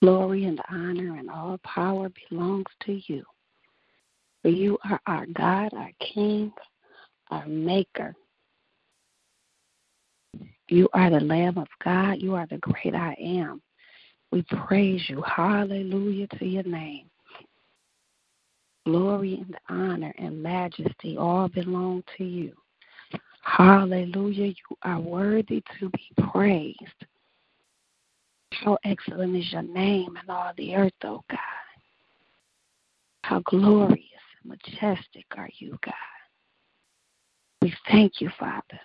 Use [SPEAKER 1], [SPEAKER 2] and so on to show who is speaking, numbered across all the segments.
[SPEAKER 1] Glory and honor and all power belongs to you. For you are our God, our King, our Maker. You are the Lamb of God. You are the great I am. We praise you. Hallelujah to your name. Glory and honor and majesty all belong to you. Hallelujah. You are worthy to be praised. How excellent is your name in all the earth, O oh God. How glorious and majestic are you, God. We thank you, Father.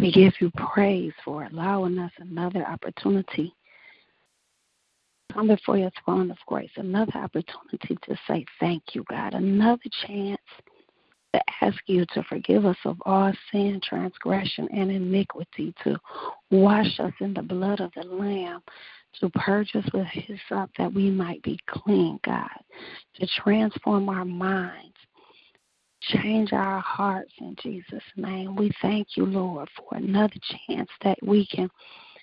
[SPEAKER 1] We give you praise for allowing us another opportunity. Come before your throne of grace, another opportunity to say thank you, God, another chance to ask you to forgive us of all sin, transgression, and iniquity, to wash us in the blood of the Lamb, to purge us with hyssop that we might be clean, God, to transform our minds, change our hearts in Jesus' name. We thank you, Lord, for another chance that we can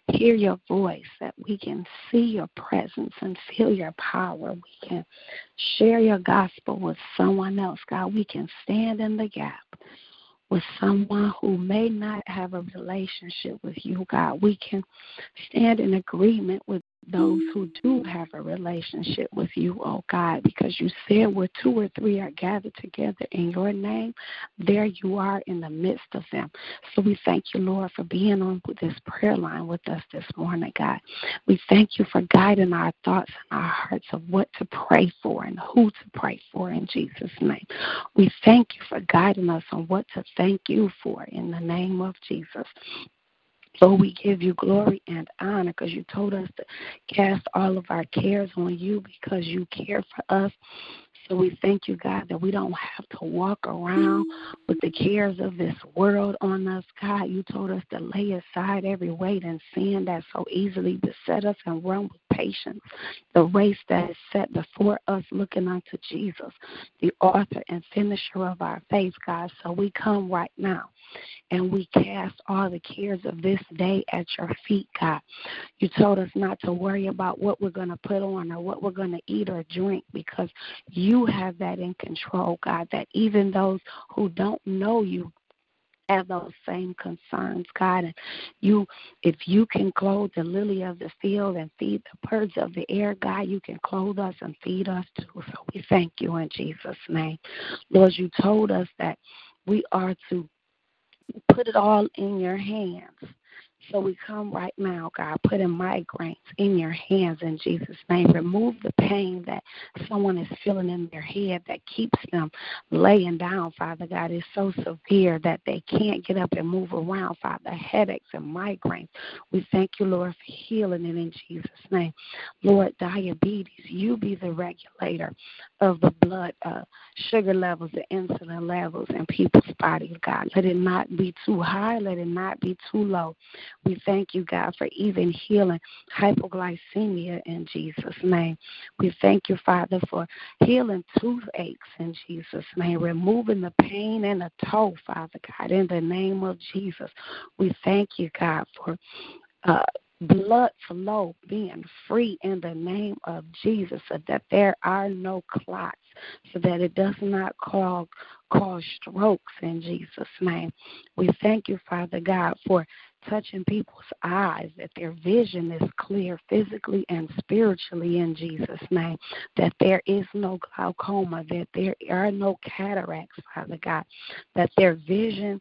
[SPEAKER 1] hear your voice, that we can see your presence and feel your power. We can share your gospel with someone else, God. We can stand in the gap with someone who may not have a relationship with you, God. We can stand in agreement with those who do have a relationship with you, oh God, because you said where two or three are gathered together in your name, there you are in the midst of them. So we thank you, Lord, for being on this prayer line with us this morning, God. We thank you for guiding our thoughts and our hearts of what to pray for and who to pray for in Jesus' name. We thank you for guiding us on what to thank you for in the name of Jesus. So we give you glory and honor because you told us to cast all of our cares on you because you care for us. So we thank you, God, that we don't have to walk around with the cares of this world on us. God, you told us to lay aside every weight and sin that so easily beset us and run with patience the race that is set before us, looking unto Jesus, the author and finisher of our faith, God. So we come right now and we cast all the cares of this day at your feet, God. You told us not to worry about what we're going to put on or what we're going to eat or drink because you have that in control, God, that even those who don't know you have those same concerns, God. And you, if you can clothe the lily of the field and feed the birds of the air, God, you can clothe us and feed us too. So we thank you in Jesus' name. Lord, you told us that we are to put it all in your hands. So we come right now, God, putting migraines in your hands in Jesus' name. Remove the pain that someone is feeling in their head that keeps them laying down, Father God. It's so severe that they can't get up and move around, Father. Headaches and migraines. We thank you, Lord, for healing it in Jesus' name. Lord, diabetes, you be the regulator of the blood uh, sugar levels, the insulin levels in people's bodies, God. Let it not be too high, let it not be too low. We thank you, God, for even healing hypoglycemia in Jesus' name. We thank you, Father, for healing toothaches in Jesus' name, removing the pain in the toe, Father God, in the name of Jesus. We thank you, God, for uh, blood flow being free in the name of Jesus so that there are no clots so that it does not cause cause strokes in Jesus' name. We thank you, Father God, for touching people's eyes, that their vision is clear physically and spiritually in Jesus' name, that there is no glaucoma, that there are no cataracts, Father God, that their vision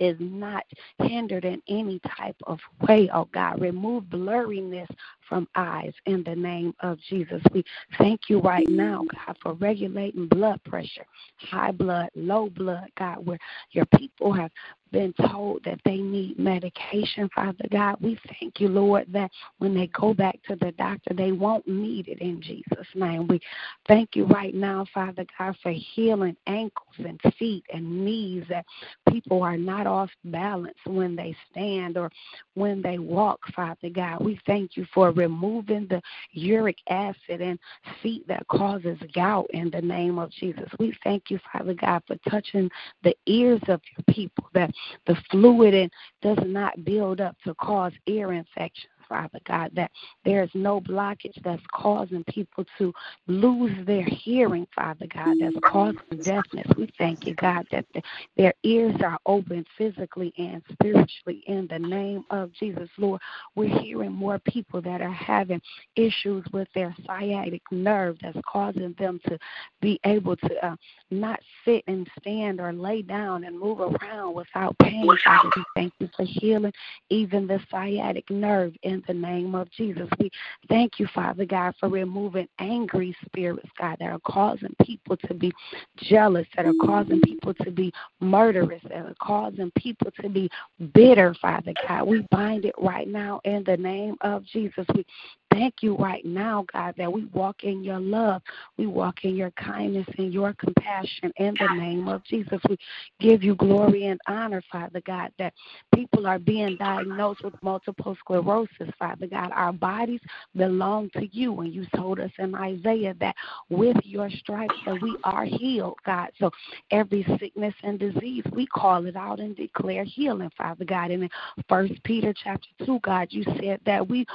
[SPEAKER 1] is not hindered in any type of way, oh God. Remove blurriness from eyes in the name of Jesus. We thank you right now, God, for regulating blood pressure, high blood, low blood, God, where your people have been told that they need medication, Father God. We thank you, Lord, that when they go back to the doctor, they won't need it in Jesus' name. We thank you right now, Father God, for healing ankles and feet and knees that people are not off balance when they stand or when they walk, Father God. We thank you for removing the uric acid and feet that causes gout in the name of Jesus. We thank you, Father God, for touching the ears of your people that the fluid and does not build up to cause ear infections. Father God, that there is no blockage that's causing people to lose their hearing, Father God, that's causing deafness. We thank you, God, that the, their ears are open physically and spiritually in the name of Jesus, Lord. We're hearing more people that are having issues with their sciatic nerve that's causing them to be able to uh, not sit and stand or lay down and move around without pain. Father, we thank you for healing even the sciatic nerve in the name of Jesus. We thank you, Father God, for removing angry spirits, God, that are causing people to be jealous, that are causing people to be murderous, that are causing people to be bitter, Father God. We bind it right now in the name of Jesus. We thank you right now, God, that we walk in your love. We walk in your kindness and your compassion in the name of Jesus. We give you glory and honor, Father God, that people are being diagnosed with multiple sclerosis, Father God. Our bodies belong to you. And you told us in Isaiah that with your stripes that we are healed, God. So every sickness and disease, we call it out and declare healing, Father God. And in First Peter chapter two, God, you said that we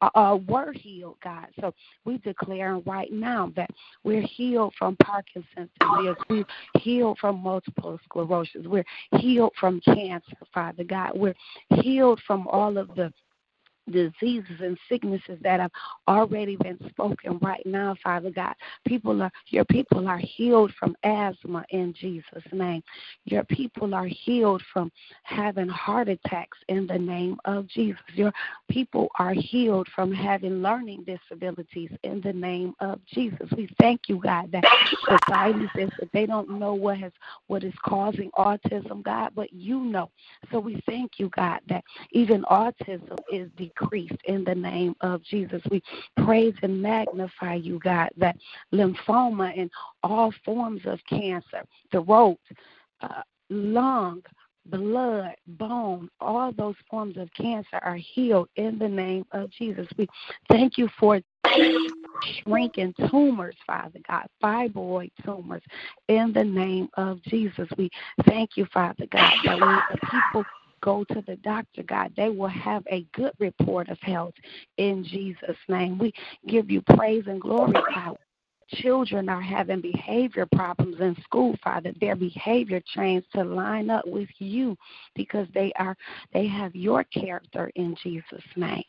[SPEAKER 1] uh, uh, were healed, God. So we declare right now that we're healed from Parkinson's disease. We're healed from multiple sclerosis. We're healed from cancer, Father God. We're healed from all of the diseases and sicknesses that have already been spoken right now, Father God. People are your people are healed from asthma in Jesus' name. Your people are healed from having heart attacks in the name of Jesus. Your people are healed from having learning disabilities in the name of Jesus. We thank you, God, that society says that they don't know what has what is causing autism, God, but you know. So we thank you, God, that even autism is decreasing increased in the name of Jesus. We praise and magnify you, God, that lymphoma and all forms of cancer, throat, uh, lung, blood, bone, all those forms of cancer are healed in the name of Jesus. We thank you for shrinking tumors, Father God, fibroid tumors, in the name of Jesus. We thank you, Father God, that the people go to the doctor, God, they will have a good report of health in Jesus' name. We give you praise and glory, God. Children are having behavior problems in school, Father. Their behavior trains to line up with you because they are they have your character in Jesus' name.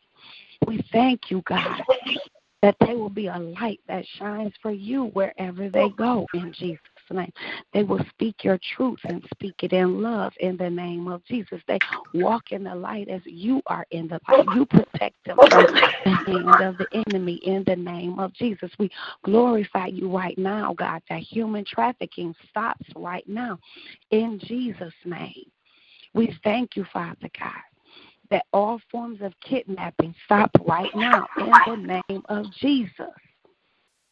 [SPEAKER 1] We thank you, God, that they will be a light that shines for you wherever they go in Jesus' They will speak your truth and speak it in love in the name of Jesus. They walk in the light as you are in the light. You protect them from the hand of the enemy in the name of Jesus. We glorify you right now, God, that human trafficking stops right now in Jesus' name. We thank you, Father God that all forms of kidnapping stop right now in the name of Jesus.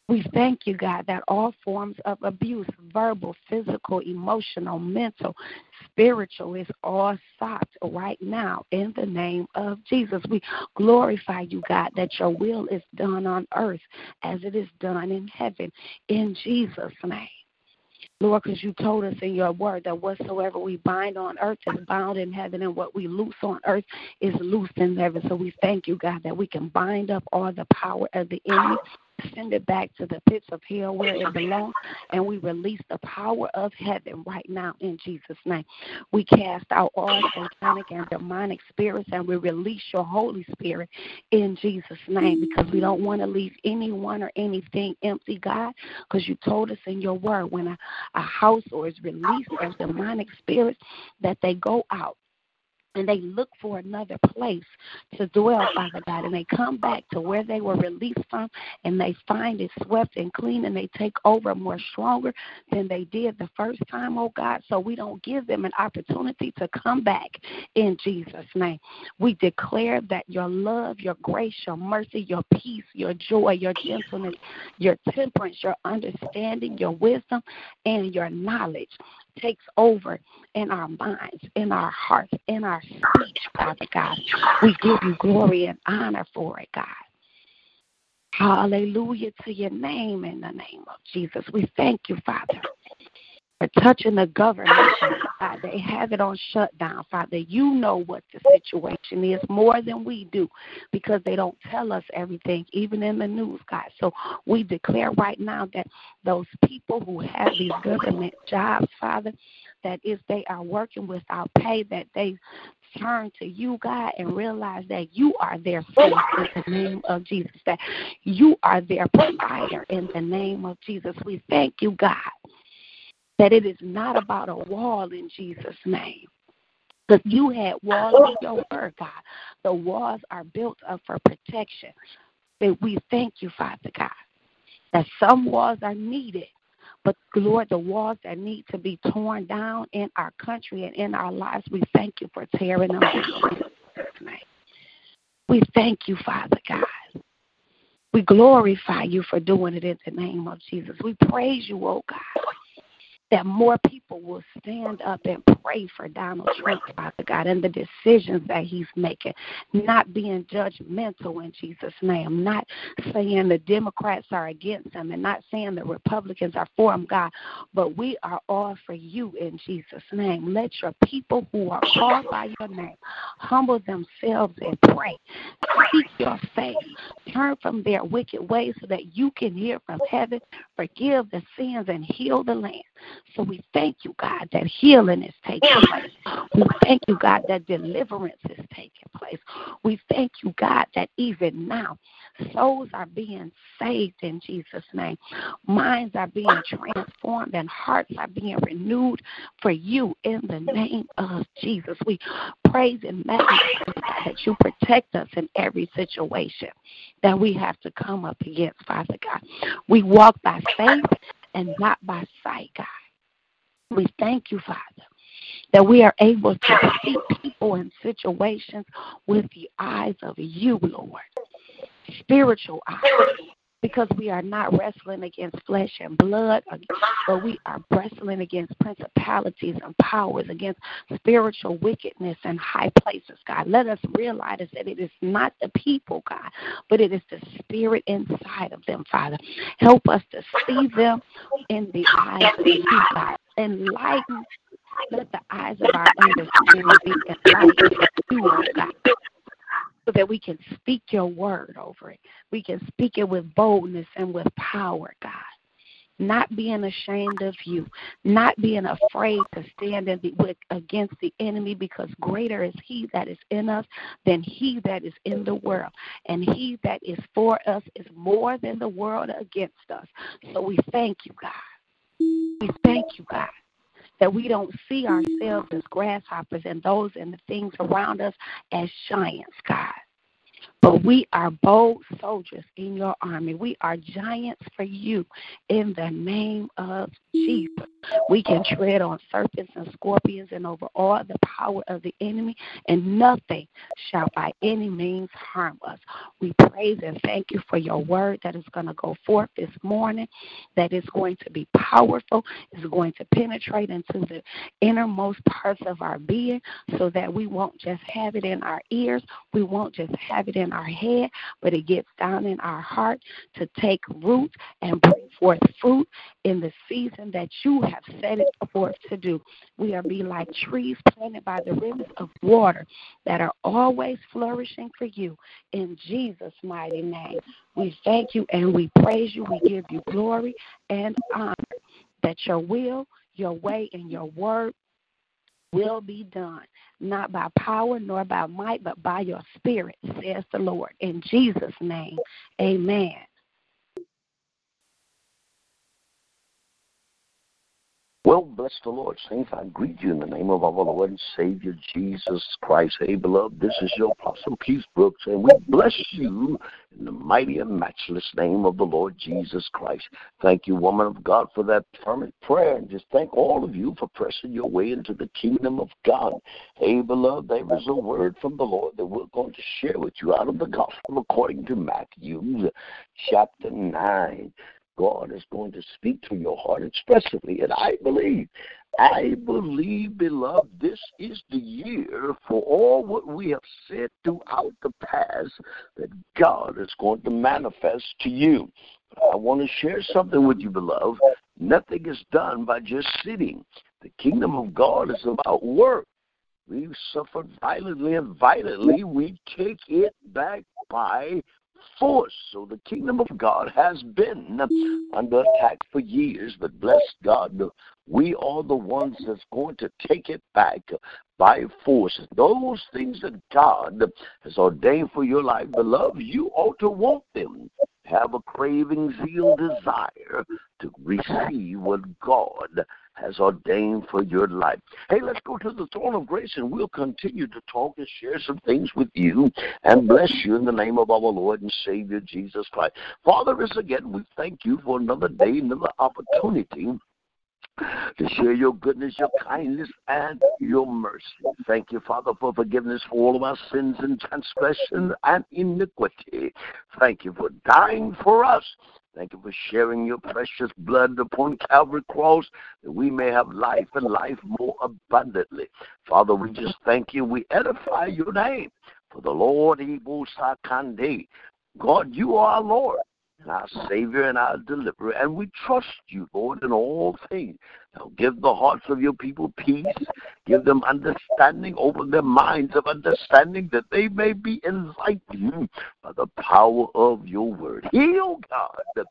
[SPEAKER 1] We thank you, God, that all forms of abuse, verbal, physical, emotional, mental, spiritual, is all stopped right now in the name of Jesus. We glorify you, God, that your will is done on earth as it is done in heaven in Jesus' name. Lord, because you told us in your word that whatsoever we bind on earth is bound in heaven, and what we loose on earth is loosed in heaven. So we thank you, God, that we can bind up all the power of the enemy send it back to the pits of hell where it belongs, and we release the power of heaven right now in Jesus' name. We cast out all satanic and demonic spirits, and we release your Holy Spirit in Jesus' name because we don't want to leave anyone or anything empty, God, because you told us in your word when a, a house or is released of demonic spirits that they go out and they look for another place to dwell, Father God, and they come back to where they were released from, and they find it swept and clean, and they take over more stronger than they did the first time, oh God. So we don't give them an opportunity to come back in Jesus' name. We declare that your love, your grace, your mercy, your peace, your joy, your gentleness, your temperance, your understanding, your wisdom, and your knowledge takes over in our minds, in our hearts, in our speech, Father God. We give you glory and honor for it, God. Hallelujah to your name in the name of Jesus. We thank you, Father, for touching the government. God. They have it on shutdown, Father. You know what the situation is more than we do because they don't tell us everything, even in the news, God. So we declare right now that those people who have these government jobs, Father, that if they are working without pay, that they turn to you, God, and realize that you are their source in the name of Jesus, that you are their provider in the name of Jesus. We thank you, God, that it is not about a wall in Jesus' name. Because you had walls oh. in your word, God. The walls are built up for protection. That we thank you, Father God, that some walls are needed but Lord, the walls that need to be torn down in our country and in our lives, we thank you for tearing them down. Tonight. We thank you, Father God. We glorify you for doing it in the name of Jesus. We praise you, oh God that more people will stand up and pray for Donald Trump, Father God, and the decisions that he's making, not being judgmental in Jesus' name, not saying the Democrats are against him, and not saying the Republicans are for him, God, but we are all for you in Jesus' name. Let your people who are called by your name humble themselves and pray. Seek your face. Turn from their wicked ways so that you can hear from heaven, forgive the sins, and heal the land. So we thank you, God, that healing is taking place. We thank you, God, that deliverance is taking place. We thank you, God, that even now souls are being saved in Jesus' name. Minds are being transformed and hearts are being renewed for you in the name of Jesus. We praise and magnify you that you protect us in every situation that we have to come up against, Father God. We walk by faith and not by sight, God. We thank you, Father, that we are able to see people in situations with the eyes of you, Lord. Spiritual eyes, because we are not wrestling against flesh and blood, but we are wrestling against principalities and powers, against spiritual wickedness and high places, God. Let us realize that it is not the people, God, but it is the spirit inside of them, Father. Help us to see them in the eyes of you, God. Enlighten let the eyes of our understanding be enlightened, so that we can speak your word over it. We can speak it with boldness and with power, God. Not being ashamed of you, not being afraid to stand with, against the enemy, because greater is He that is in us than He that is in the world, and He that is for us is more than the world against us. So we thank you, God. We thank you, God that we don't see ourselves as grasshoppers and those and the things around us as giants, God. But we are bold soldiers in your army. We are giants for you in the name of Jesus. We can tread on serpents and scorpions and over all the power of the enemy, and nothing shall by any means harm us. We praise and thank you for your word that is going to go forth this morning, that is going to be powerful, is going to penetrate into the innermost parts of our being so that we won't just have it in our ears, we won't just have it in our head, but it gets down in our heart to take root and bring forth fruit in the season that you have set it forth to do. We are be like trees planted by the rivers of water that are always flourishing for you. In Jesus' mighty name, we thank you and we praise you. We give you glory and honor that your will, your way, and your word will be done, not by power nor by might, but by your spirit, says the Lord. In Jesus' name, amen.
[SPEAKER 2] Well, bless the Lord, saints. I greet you in the name of our Lord and Savior Jesus Christ. Hey, beloved, this is your Apostle Keith Brooks, and we bless you in the mighty and matchless name of the Lord Jesus Christ. Thank you, woman of God, for that fervent prayer, and just thank all of you for pressing your way into the kingdom of God. Hey, beloved, there is a word from the Lord that we're going to share with you out of the gospel according to Matthew chapter 9. God is going to speak to your heart expressively. And I believe, I believe, beloved, this is the year for all what we have said throughout the past that God is going to manifest to you. I want to share something with you, beloved. Nothing is done by just sitting. The kingdom of God is about work. We've suffered violently, and violently we take it back by force. So the kingdom of God has been under attack for years, but bless God, we are the ones that's going to take it back by force. Those things that God has ordained for your life, beloved, you ought to want them. Have a craving, zeal, desire to receive what God has ordained for your life. Hey, let's go to the throne of grace and we'll continue to talk and share some things with you and bless you in the name of our Lord and Savior Jesus Christ. Father, as again, we thank you for another day, another opportunity to share your goodness, your kindness, and your mercy. Thank you, Father, for forgiveness for all of our sins and transgression and iniquity. Thank you for dying for us Thank you for sharing your precious blood upon Calvary cross that we may have life and life more abundantly. Father, we just thank you. We edify your name for the Lord Ibu Sakande. God, you are our Lord our Savior and our Deliverer, and we trust you, Lord, in all things. Now give the hearts of your people peace, give them understanding, open their minds of understanding that they may be enlightened by the power of your word. Heal, God,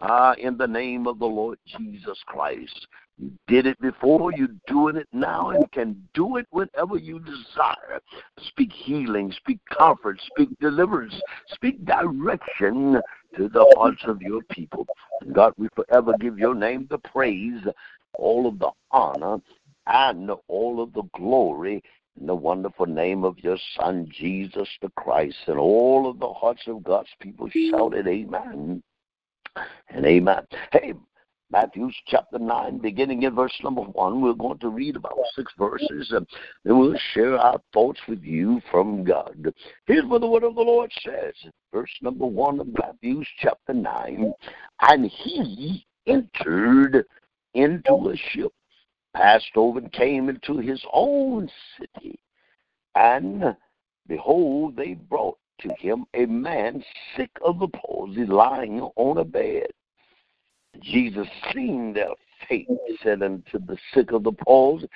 [SPEAKER 2] ah, in the name of the Lord Jesus Christ. You did it before, you're doing it now, and can do it whenever you desire. Speak healing, speak comfort, speak deliverance, speak direction to the hearts of your people. God, we forever give your name the praise, all of the honor, and all of the glory in the wonderful name of your Son, Jesus the Christ. And all of the hearts of God's people shouted, Amen and Amen. Hey, Matthew chapter 9, beginning in verse number 1. We're going to read about six verses, and then we'll share our thoughts with you from God. Here's what the word of the Lord says. Verse number 1 of Matthew chapter 9. And he entered into a ship, passed over, and came into his own city. And behold, they brought to him a man sick of the palsy, lying on a bed. Jesus, seeing their faith, said unto the sick of the palsy,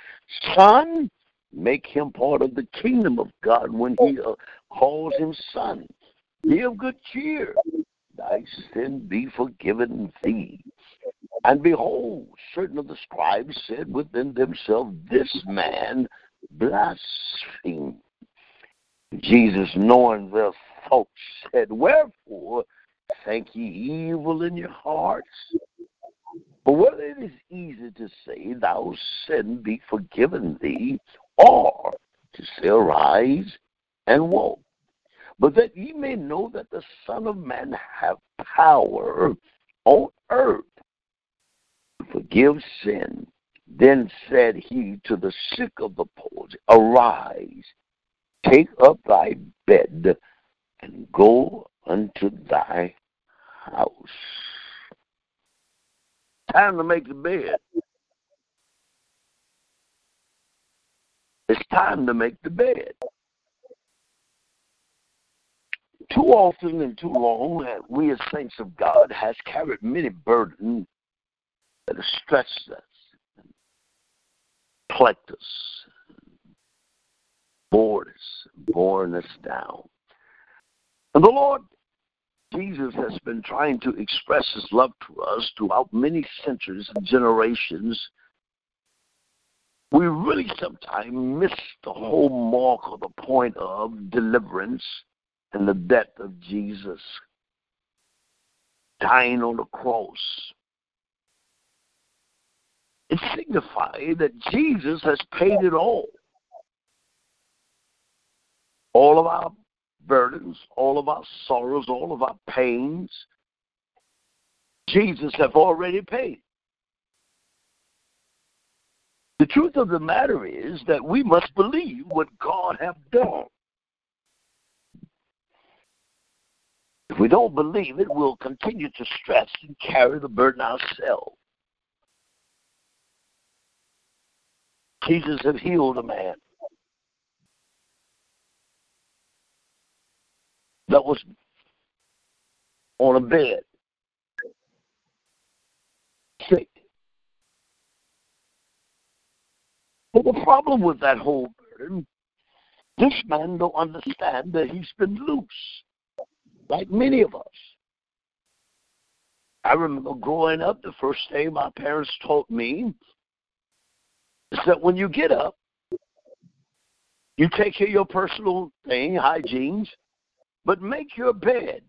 [SPEAKER 2] Son, make him part of the kingdom of God when he uh, calls him son. Be of good cheer. Thy sin be forgiven thee. And behold, certain of the scribes said within themselves, This man blasphemed. Jesus, knowing their thoughts, said, Wherefore think ye evil in your hearts? For whether it is easy to say, Thou sin be forgiven thee, or to say, Arise and walk. But that ye may know that the Son of Man have power on earth to forgive sin. Then said he to the sick of the palsy, Arise, take up thy bed, and go unto thy house. Time to make the bed. It's time to make the bed. too often and too long, we as saints of God has carried many burdens that have stretched us, plagued us, bored us, borne us down. And the Lord Jesus has been trying to express his love to us throughout many centuries and generations. We really sometimes miss the whole mark or the point of deliverance and the death of Jesus dying on the cross. It signifies that Jesus has paid it all. All of our burdens, all of our sorrows, all of our pains, Jesus have already paid. The truth of the matter is that we must believe what God have done. If we don't believe it, we'll continue to stress and carry the burden ourselves. Jesus have healed a man that was on a bed, sick. But the problem with that whole burden, this man don't understand that he's been loose, like many of us. I remember growing up, the first thing my parents taught me is that when you get up, you take care of your personal thing, hygiene, but make your bed.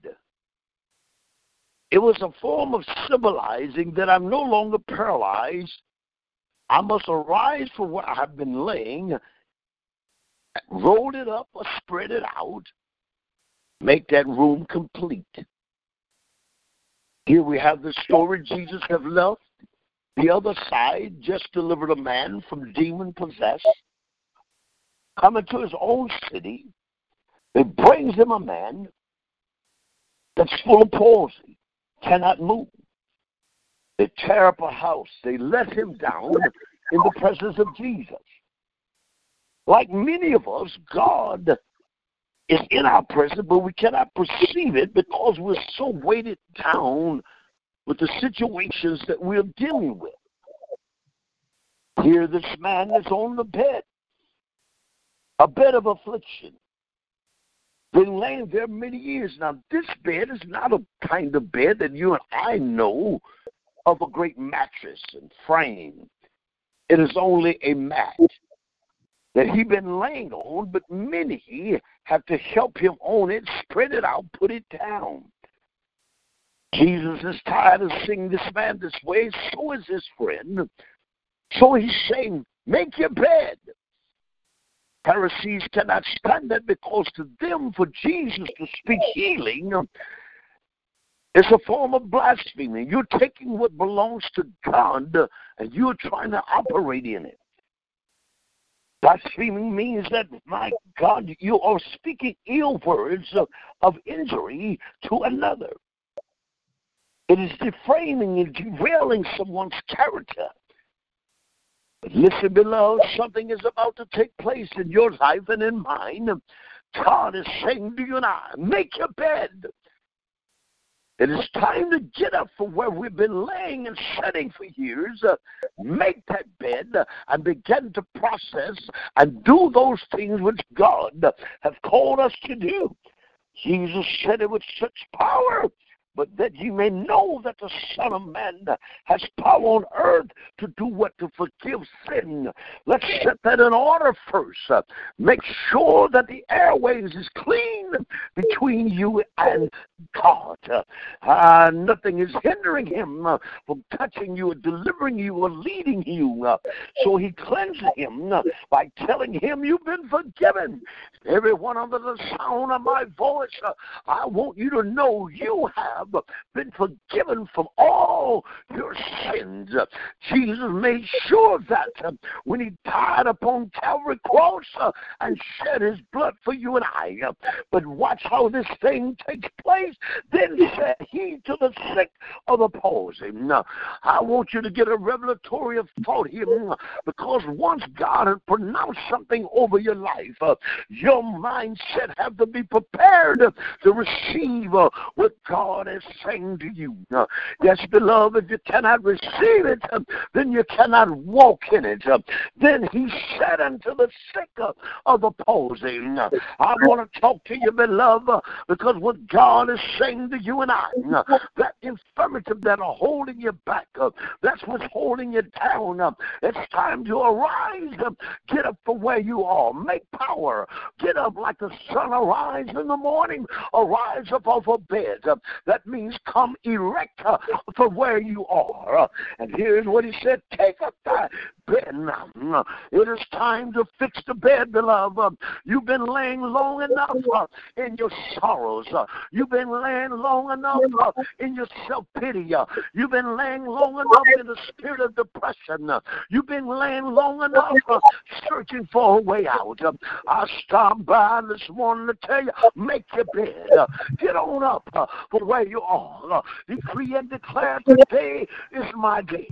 [SPEAKER 2] It was a form of symbolizing that I'm no longer paralyzed. I must arise from where I've been laying, roll it up or spread it out, make that room complete. Here we have the story Jesus have left. The other side just delivered a man from demon possessed, coming to his own city, it brings him a man that's full of palsy, cannot move. They tear up a house. They let him down in the presence of Jesus. Like many of us, God is in our presence, but we cannot perceive it because we're so weighted down with the situations that we're dealing with. Here, this man is on the bed, a bed of affliction been laying there many years. Now, this bed is not a kind of bed that you and I know of a great mattress and frame. It is only a mat that he been laying on, but many have to help him on it, spread it out, put it down. Jesus is tired of seeing this man this way, so is his friend. So he's saying, Make your bed. Pharisees cannot stand that because to them, for Jesus to speak healing is a form of blasphemy. You're taking what belongs to God and you're trying to operate in it. Blaspheming means that, my God, you are speaking ill words of, of injury to another. It is defaming and derailing someone's character. Listen, beloved, something is about to take place in your life and in mine. God is saying to you and I, make your bed. It is time to get up from where we've been laying and sitting for years. Uh, make that bed and begin to process and do those things which God has called us to do. Jesus said it with such power but that ye may know that the Son of Man has power on earth to do what? To forgive sin. Let's set that in order first. Make sure that the airways is clean between you and God. Uh, nothing is hindering him from touching you or delivering you or leading you. So he cleanses him by telling him you've been forgiven. Everyone under the sound of my voice, I want you to know you have have been forgiven from all your sins. Jesus made sure that when he died upon Calvary cross and shed his blood for you and I. But watch how this thing takes place. Then said he to the sick of the palsy. I want you to get a revelatory of thought here because once God has pronounced something over your life, your mindset have to be prepared to receive uh, what God is saying to you. Uh, yes, beloved, if you cannot receive it, uh, then you cannot walk in it. Uh, then he said unto the sick of palsy, I want to talk to you, beloved, because what God is saying to you and I, that infirmity that are holding you back, that's what's holding you down. It's time to arise. Get up from where you are. Make power. Get up like the sun arise in the morning. Arise up off a bed. That means come erect uh, from where you are. Uh, and here's what he said Take up thy bed now. Uh, it is time to fix the bed, beloved. You've been laying long enough in your sorrows. You've been laying long enough in your self pity. You've been laying long enough in the spirit of depression. You've been laying long enough searching for a way out. I stopped by this morning to tell you, make your bed. Get on up from where you are. Decree and declare today is my day.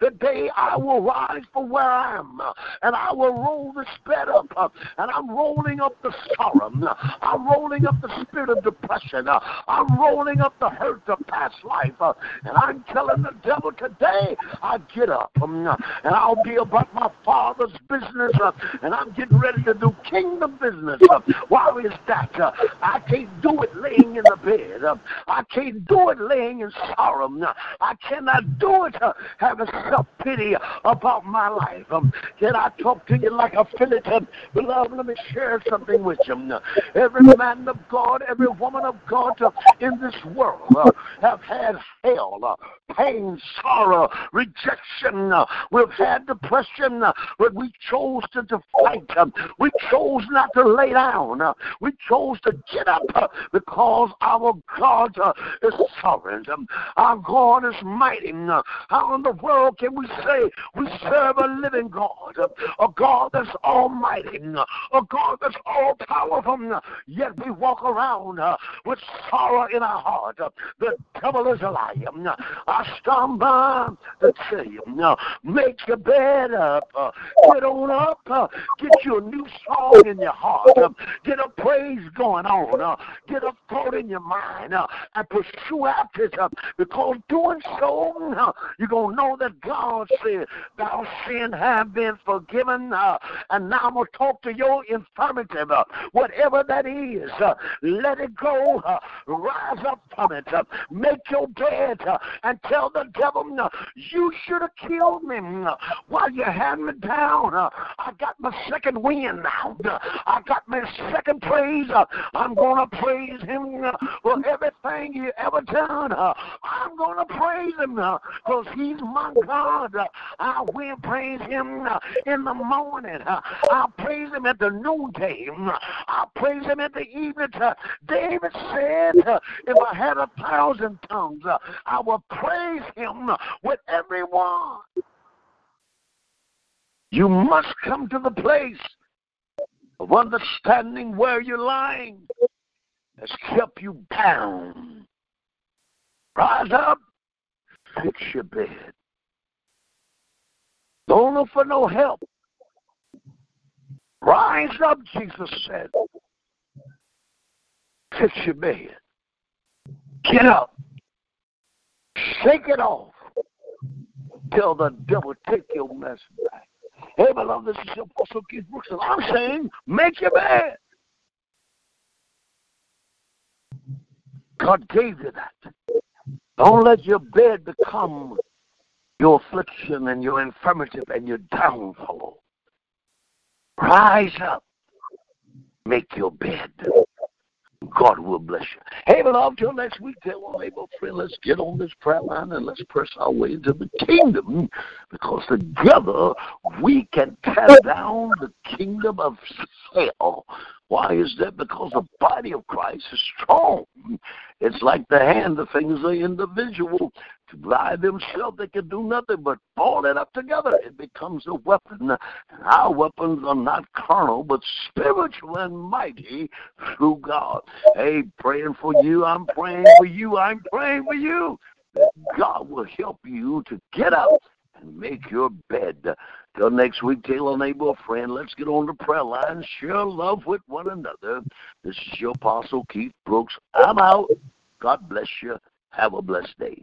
[SPEAKER 2] The day I will rise from where I am and I will roll the bed up. And I'm rolling up the sorrow. I'm rolling up the spirit of depression. I'm rolling up the hurt of past life. And I'm telling the devil today, I get up and I'll be about my father's business. And I'm getting ready to do kingdom business. Why is that? I can't do it laying in the bed. I can't do it laying in sorrow. I cannot do it uh, having self pity about my life. Um, can I talk to you like a Philip? Beloved, let me share something with you. Every man of God, every woman of God uh, in this world uh, have had hell, pain, sorrow, rejection. We've had depression, but we chose to, to fight. Um, we chose not to lay down. We chose to get up because our God is sovereign. Um, our God is mighty. Um, how in the world can we say we serve a living God, um, a God that's almighty, a God that's all powerful, yet we walk around uh, with sorrow in our heart? The devil is a liar. I stand by to tell you, make your bed up, uh, get on up, uh, get you a new song in your heart, get a praise going on, get a thought in your mind, and pursue after because doing so, you're going to know that God said, Thou sin have been forgiven, uh, and now I'm going to talk to your infirmity, whatever that is, uh, let it go, uh, rise up from it, make your bed, and tell the devil, You should have killed me while you had me down. I got my second wind now. I got my second praise. I'm going to praise him for everything he ever done. Uh, I'm going to praise him uh, because he's my God. I will praise him uh, in the morning. I'll praise him at the noonday. I'll praise him at the evening. David said, If I had a thousand tongues, I will praise him with everyone. You must come to the place of understanding where you're lying has kept you bound. Rise up, fix your bed. Don't look for no help. Rise up, Jesus said. Fix your bed. Get up. Shake it off. Tell the devil, take your mess back. Hey, beloved, this is your Apostle Keith Brooks, and I'm saying, make your bed. God gave you that. Don't let your bed become your affliction and your infirmity and your downfall. Rise up. Make your bed. God will bless you. Hey, beloved, till next week, well, hey, friend, let's get on this prayer line and let's press our way into the kingdom because together we can tear down the kingdom of hell. Why is that? Because the body of Christ is strong. It's like the hand, the fingers the individual. By themselves, they can do nothing but ball it up together. It becomes a weapon. Our weapons are not carnal, but spiritual and mighty through God. Hey, praying for you. I'm praying for you. I'm praying for you. That God will help you to get up and make your bed. Till next week, a neighbor, friend, let's get on the prayer line, share love with one another. This is your Apostle Keith Brooks. I'm out. God bless you. Have a blessed day.